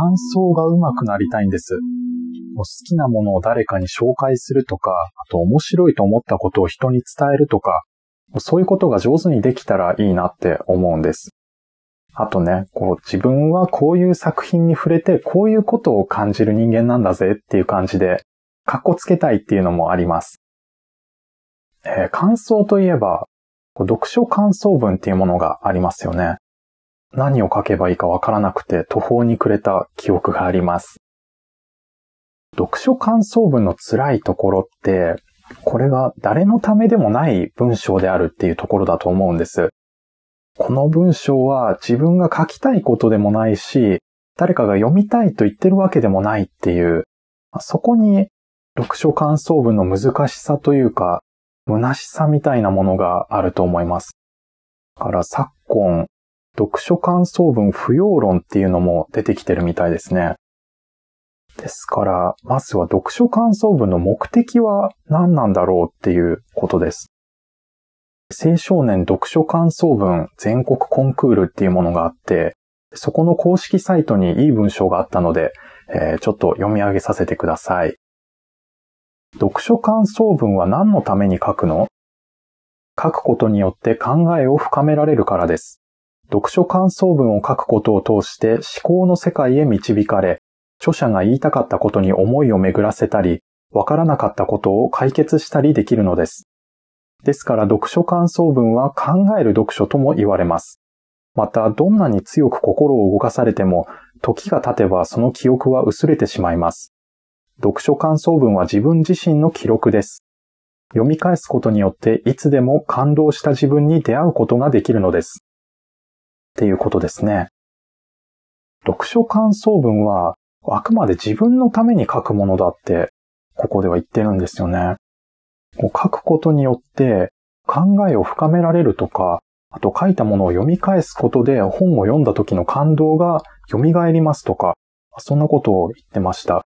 感想が上手くなりたいんです。好きなものを誰かに紹介するとか、あと面白いと思ったことを人に伝えるとか、そういうことが上手にできたらいいなって思うんです。あとね、こう自分はこういう作品に触れてこういうことを感じる人間なんだぜっていう感じで、かっこつけたいっていうのもあります。えー、感想といえば、読書感想文っていうものがありますよね。何を書けばいいかわからなくて途方に暮れた記憶があります。読書感想文の辛いところって、これが誰のためでもない文章であるっていうところだと思うんです。この文章は自分が書きたいことでもないし、誰かが読みたいと言ってるわけでもないっていう、そこに読書感想文の難しさというか、虚しさみたいなものがあると思います。だから昨今、読書感想文不要論っていうのも出てきてるみたいですね。ですから、まずは読書感想文の目的は何なんだろうっていうことです。青少年読書感想文全国コンクールっていうものがあって、そこの公式サイトにいい文章があったので、えー、ちょっと読み上げさせてください。読書感想文は何のために書くの？書くことによって考えを深められるからです。読書感想文を書くことを通して思考の世界へ導かれ、著者が言いたかったことに思いを巡らせたり、わからなかったことを解決したりできるのです。ですから読書感想文は考える読書とも言われます。また、どんなに強く心を動かされても、時が経てばその記憶は薄れてしまいます。読書感想文は自分自身の記録です。読み返すことによっていつでも感動した自分に出会うことができるのです。っていうことですね。読書感想文はあくまで自分のために書くものだって、ここでは言ってるんですよね。書くことによって考えを深められるとか、あと書いたものを読み返すことで本を読んだ時の感動が蘇りますとか、そんなことを言ってました。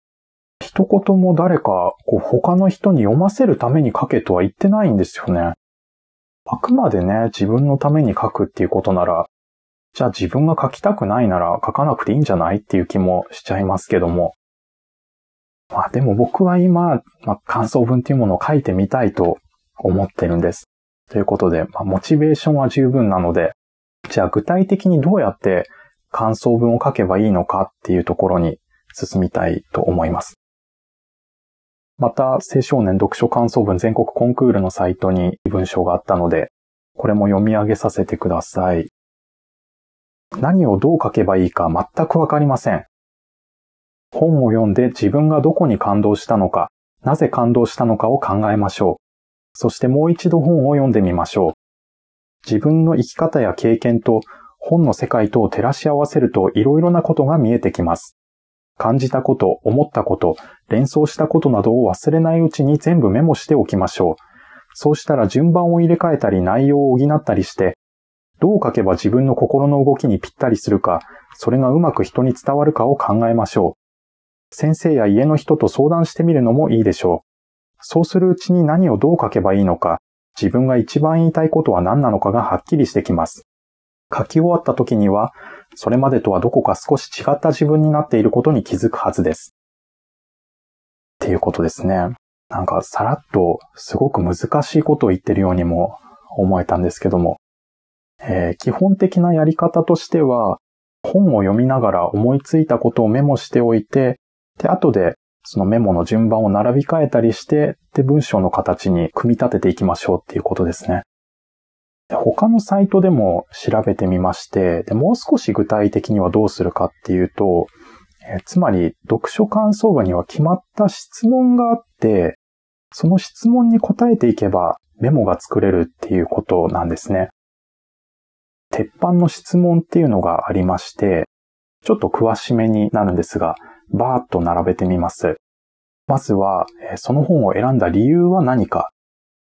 一言も誰かこう他の人に読ませるために書けとは言ってないんですよね。あくまでね、自分のために書くっていうことなら、じゃあ自分が書きたくないなら書かなくていいんじゃないっていう気もしちゃいますけども。まあでも僕は今、まあ、感想文っていうものを書いてみたいと思ってるんです。ということで、まあ、モチベーションは十分なので、じゃあ具体的にどうやって感想文を書けばいいのかっていうところに進みたいと思います。また、青少年読書感想文全国コンクールのサイトに文章があったので、これも読み上げさせてください。何をどう書けばいいか全くわかりません。本を読んで自分がどこに感動したのか、なぜ感動したのかを考えましょう。そしてもう一度本を読んでみましょう。自分の生き方や経験と本の世界とを照らし合わせるといろいろなことが見えてきます。感じたこと、思ったこと、連想したことなどを忘れないうちに全部メモしておきましょう。そうしたら順番を入れ替えたり内容を補ったりして、どう書けば自分の心の動きにぴったりするか、それがうまく人に伝わるかを考えましょう。先生や家の人と相談してみるのもいいでしょう。そうするうちに何をどう書けばいいのか、自分が一番言いたいことは何なのかがはっきりしてきます。書き終わった時には、それまでとはどこか少し違った自分になっていることに気づくはずです。っていうことですね。なんかさらっとすごく難しいことを言ってるようにも思えたんですけども、えー、基本的なやり方としては、本を読みながら思いついたことをメモしておいて、で、後でそのメモの順番を並び替えたりして、で、文章の形に組み立てていきましょうっていうことですね。で他のサイトでも調べてみまして、で、もう少し具体的にはどうするかっていうと、えー、つまり、読書感想文には決まった質問があって、その質問に答えていけばメモが作れるっていうことなんですね。鉄板の質問っていうのがありまして、ちょっと詳しめになるんですが、バーッと並べてみます。まずは、その本を選んだ理由は何か、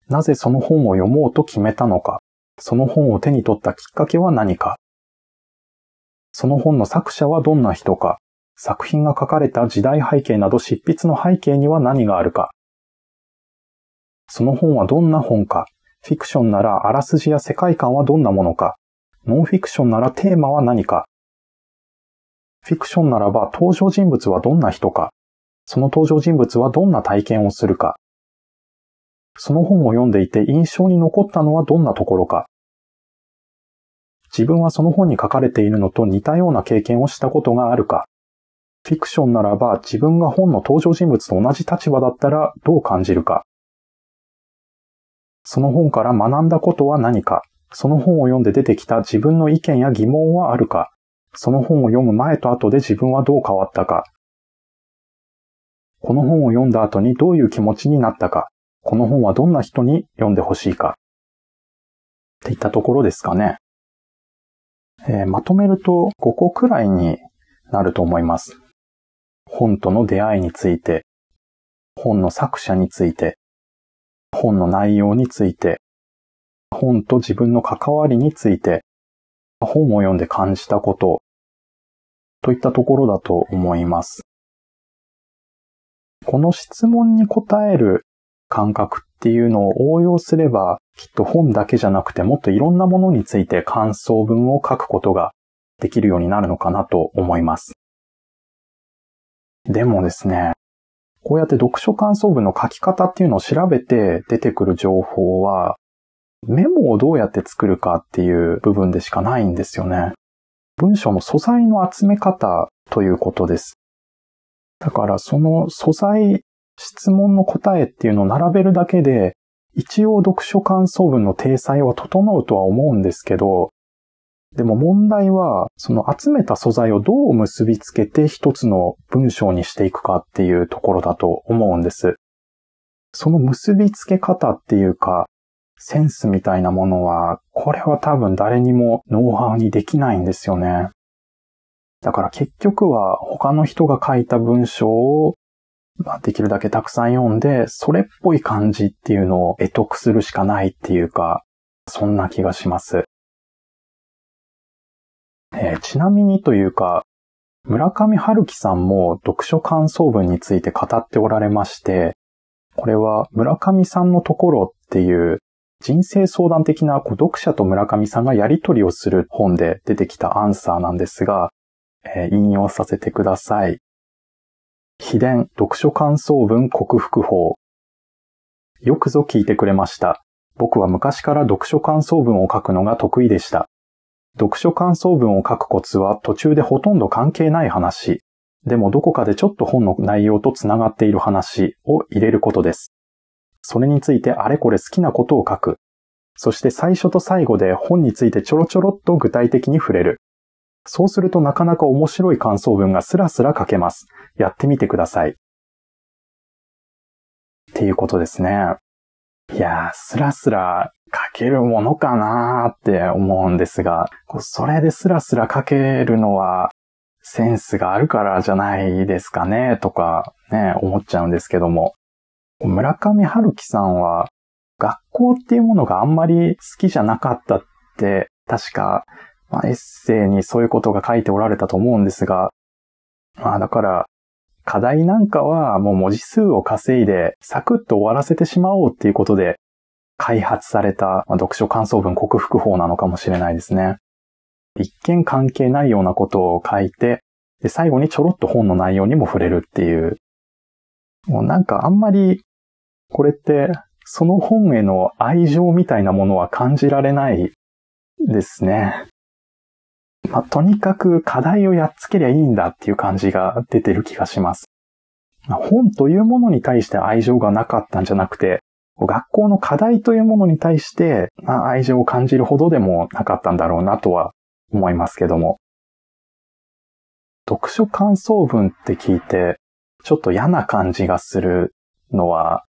なぜその本を読もうと決めたのか、その本を手に取ったきっかけは何か、その本の作者はどんな人か、作品が書かれた時代背景など執筆の背景には何があるか、その本はどんな本か、フィクションならあらすじや世界観はどんなものか、ノンフィクションならテーマは何か、フィクションならば登場人物はどんな人か、その登場人物はどんな体験をするか、その本を読んでいて印象に残ったのはどんなところか、自分はその本に書かれているのと似たような経験をしたことがあるか、フィクションならば自分が本の登場人物と同じ立場だったらどう感じるか、その本から学んだことは何か、その本を読んで出てきた自分の意見や疑問はあるか、その本を読む前と後で自分はどう変わったか、この本を読んだ後にどういう気持ちになったか、この本はどんな人に読んでほしいか、っていったところですかね。えー、まとめると5個くらいになると思います。本との出会いについて、本の作者について、本の内容について、本と自分の関わりについて、本を読んで感じたこと、といったところだと思います。この質問に答える感覚っていうのを応用すれば、きっと本だけじゃなくてもっといろんなものについて感想文を書くことができるようになるのかなと思います。でもですね、こうやって読書感想文の書き方っていうのを調べて出てくる情報は、メモをどうやって作るかっていう部分でしかないんですよね。文章の素材の集め方ということです。だからその素材、質問の答えっていうのを並べるだけで、一応読書感想文の体裁は整うとは思うんですけど、でも問題は、その集めた素材をどう結びつけて一つの文章にしていくかっていうところだと思うんです。その結びつけ方っていうか、センスみたいなものは、これは多分誰にもノウハウにできないんですよね。だから結局は他の人が書いた文章を、まあ、できるだけたくさん読んで、それっぽい感じっていうのを得得するしかないっていうか、そんな気がします。えー、ちなみにというか、村上春樹さんも読書感想文について語っておられまして、これは村上さんのところっていう人生相談的な読者と村上さんがやりとりをする本で出てきたアンサーなんですが、えー、引用させてください。秘伝読書感想文克服法。よくぞ聞いてくれました。僕は昔から読書感想文を書くのが得意でした。読書感想文を書くコツは途中でほとんど関係ない話、でもどこかでちょっと本の内容とつながっている話を入れることです。それについてあれこれ好きなことを書く。そして最初と最後で本についてちょろちょろっと具体的に触れる。そうするとなかなか面白い感想文がスラスラ書けます。やってみてください。っていうことですね。いやー、スラスラ書けるものかなーって思うんですが、それでスラスラ書けるのはセンスがあるからじゃないですかねとかね、思っちゃうんですけども。村上春樹さんは学校っていうものがあんまり好きじゃなかったって確か、まあ、エッセイにそういうことが書いておられたと思うんですが、まあだから課題なんかはもう文字数を稼いでサクッと終わらせてしまおうっていうことで開発された読書感想文克服法なのかもしれないですね。一見関係ないようなことを書いて、で、最後にちょろっと本の内容にも触れるっていう。もうなんかあんまり、これって、その本への愛情みたいなものは感じられないですね。まあ、とにかく課題をやっつけりゃいいんだっていう感じが出てる気がします。本というものに対して愛情がなかったんじゃなくて、学校の課題というものに対して、まあ、愛情を感じるほどでもなかったんだろうなとは思いますけども。読書感想文って聞いて、ちょっと嫌な感じがするのは、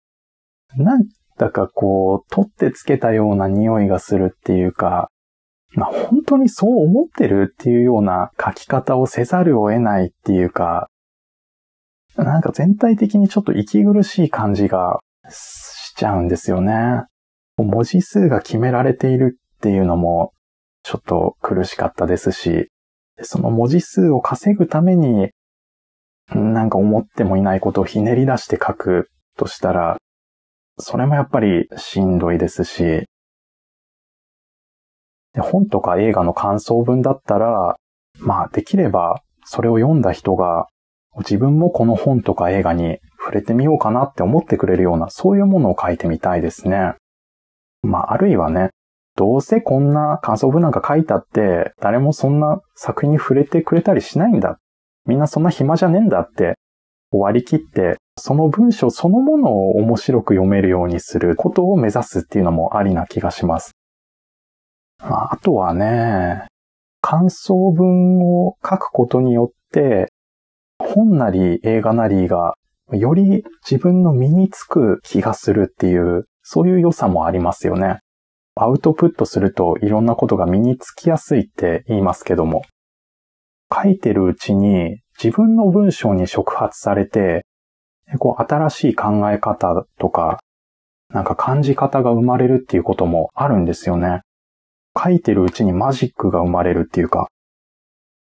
なんだかこう、取ってつけたような匂いがするっていうか、まあ本当にそう思ってるっていうような書き方をせざるを得ないっていうか、なんか全体的にちょっと息苦しい感じがしちゃうんですよね。文字数が決められているっていうのもちょっと苦しかったですし、その文字数を稼ぐために、なんか思ってもいないことをひねり出して書くとしたら、それもやっぱりしんどいですし、本とか映画の感想文だったら、まあできればそれを読んだ人が自分もこの本とか映画に触れてみようかなって思ってくれるような、そういうものを書いてみたいですね。まあ、あるいはね、どうせこんな感想文なんか書いたって、誰もそんな作品に触れてくれたりしないんだ。みんなそんな暇じゃねえんだって終わりきって、その文章そのものを面白く読めるようにすることを目指すっていうのもありな気がします。あとはね、感想文を書くことによって、本なり映画なりがより自分の身につく気がするっていう、そういう良さもありますよね。アウトプットするといろんなことが身につきやすいって言いますけども、書いてるうちに自分の文章に触発されて、こう新しい考え方とか、なんか感じ方が生まれるっていうこともあるんですよね。書いてるうちにマジックが生まれるっていうか。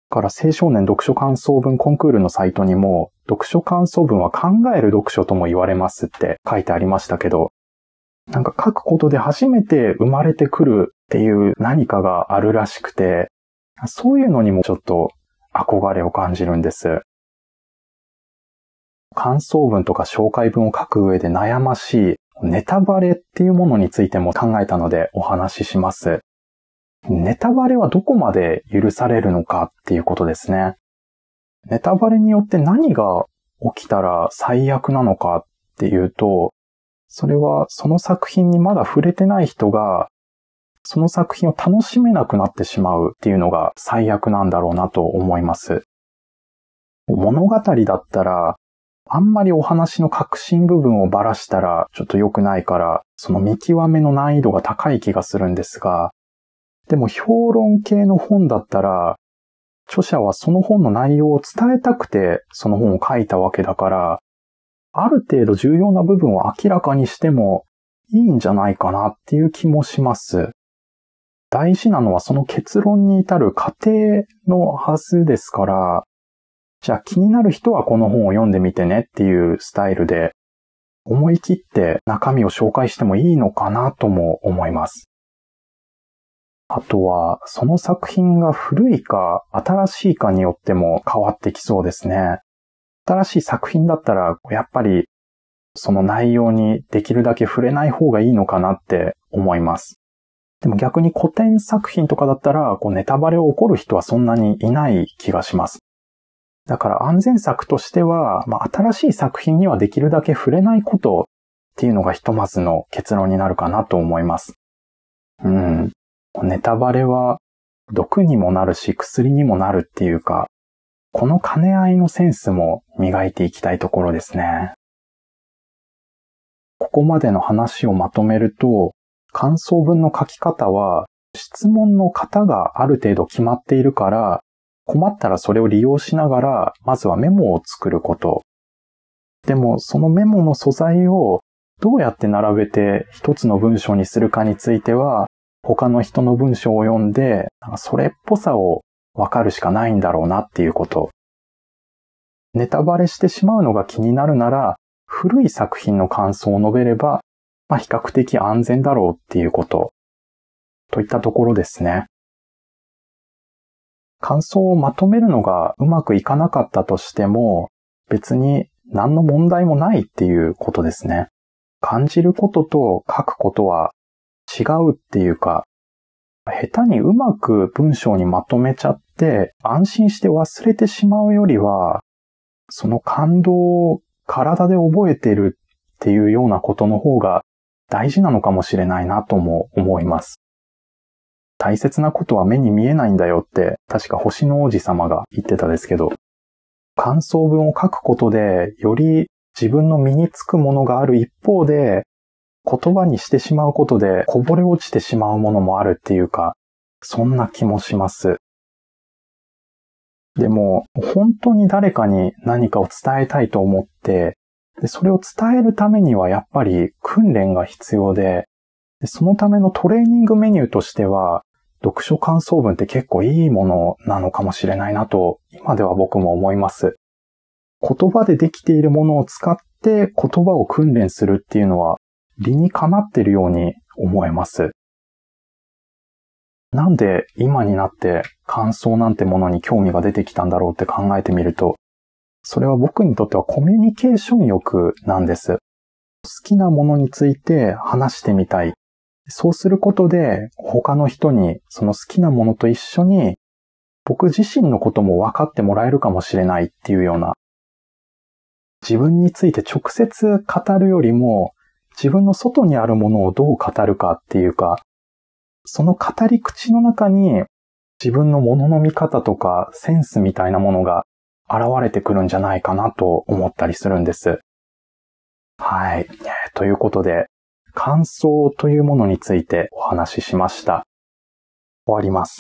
だから青少年読書感想文コンクールのサイトにも、読書感想文は考える読書とも言われますって書いてありましたけど、なんか書くことで初めて生まれてくるっていう何かがあるらしくて、そういうのにもちょっと憧れを感じるんです。感想文とか紹介文を書く上で悩ましいネタバレっていうものについても考えたのでお話しします。ネタバレはどこまで許されるのかっていうことですね。ネタバレによって何が起きたら最悪なのかっていうと、それはその作品にまだ触れてない人が、その作品を楽しめなくなってしまうっていうのが最悪なんだろうなと思います。物語だったら、あんまりお話の核心部分をばらしたらちょっと良くないから、その見極めの難易度が高い気がするんですが、でも評論系の本だったら、著者はその本の内容を伝えたくてその本を書いたわけだから、ある程度重要な部分を明らかにしてもいいんじゃないかなっていう気もします。大事なのはその結論に至る過程のはずですから、じゃあ気になる人はこの本を読んでみてねっていうスタイルで、思い切って中身を紹介してもいいのかなとも思います。あとは、その作品が古いか新しいかによっても変わってきそうですね。新しい作品だったら、やっぱりその内容にできるだけ触れない方がいいのかなって思います。でも逆に古典作品とかだったら、こうネタバレを起こる人はそんなにいない気がします。だから安全策としては、まあ、新しい作品にはできるだけ触れないことっていうのがひとまずの結論になるかなと思います。うん。ネタバレは毒にもなるし薬にもなるっていうか、この兼ね合いのセンスも磨いていきたいところですね。ここまでの話をまとめると、感想文の書き方は質問の型がある程度決まっているから、困ったらそれを利用しながら、まずはメモを作ること。でも、そのメモの素材をどうやって並べて一つの文章にするかについては、他の人の文章を読んで、それっぽさをわかるしかないんだろうなっていうこと。ネタバレしてしまうのが気になるなら、古い作品の感想を述べれば、まあ、比較的安全だろうっていうこと。といったところですね。感想をまとめるのがうまくいかなかったとしても、別に何の問題もないっていうことですね。感じることと書くことは違うっていうか、下手にうまく文章にまとめちゃって安心して忘れてしまうよりは、その感動を体で覚えてるっていうようなことの方が大事なのかもしれないなとも思います。大切なことは目に見えないんだよって確か星の王子様が言ってたですけど、感想文を書くことでより自分の身につくものがある一方で、言葉にしてしまうことでこぼれ落ちてしまうものもあるっていうか、そんな気もします。でも、本当に誰かに何かを伝えたいと思って、でそれを伝えるためにはやっぱり訓練が必要で、でそのためのトレーニングメニューとしては、読書感想文って結構いいものなのかもしれないなと、今では僕も思います。言葉でできているものを使って言葉を訓練するっていうのは理にかなっているように思えます。なんで今になって感想なんてものに興味が出てきたんだろうって考えてみると、それは僕にとってはコミュニケーション欲なんです。好きなものについて話してみたい。そうすることで他の人にその好きなものと一緒に僕自身のことも分かってもらえるかもしれないっていうような自分について直接語るよりも自分の外にあるものをどう語るかっていうかその語り口の中に自分のものの見方とかセンスみたいなものが現れてくるんじゃないかなと思ったりするんです。はい。ということで、感想というものについてお話ししました。終わります。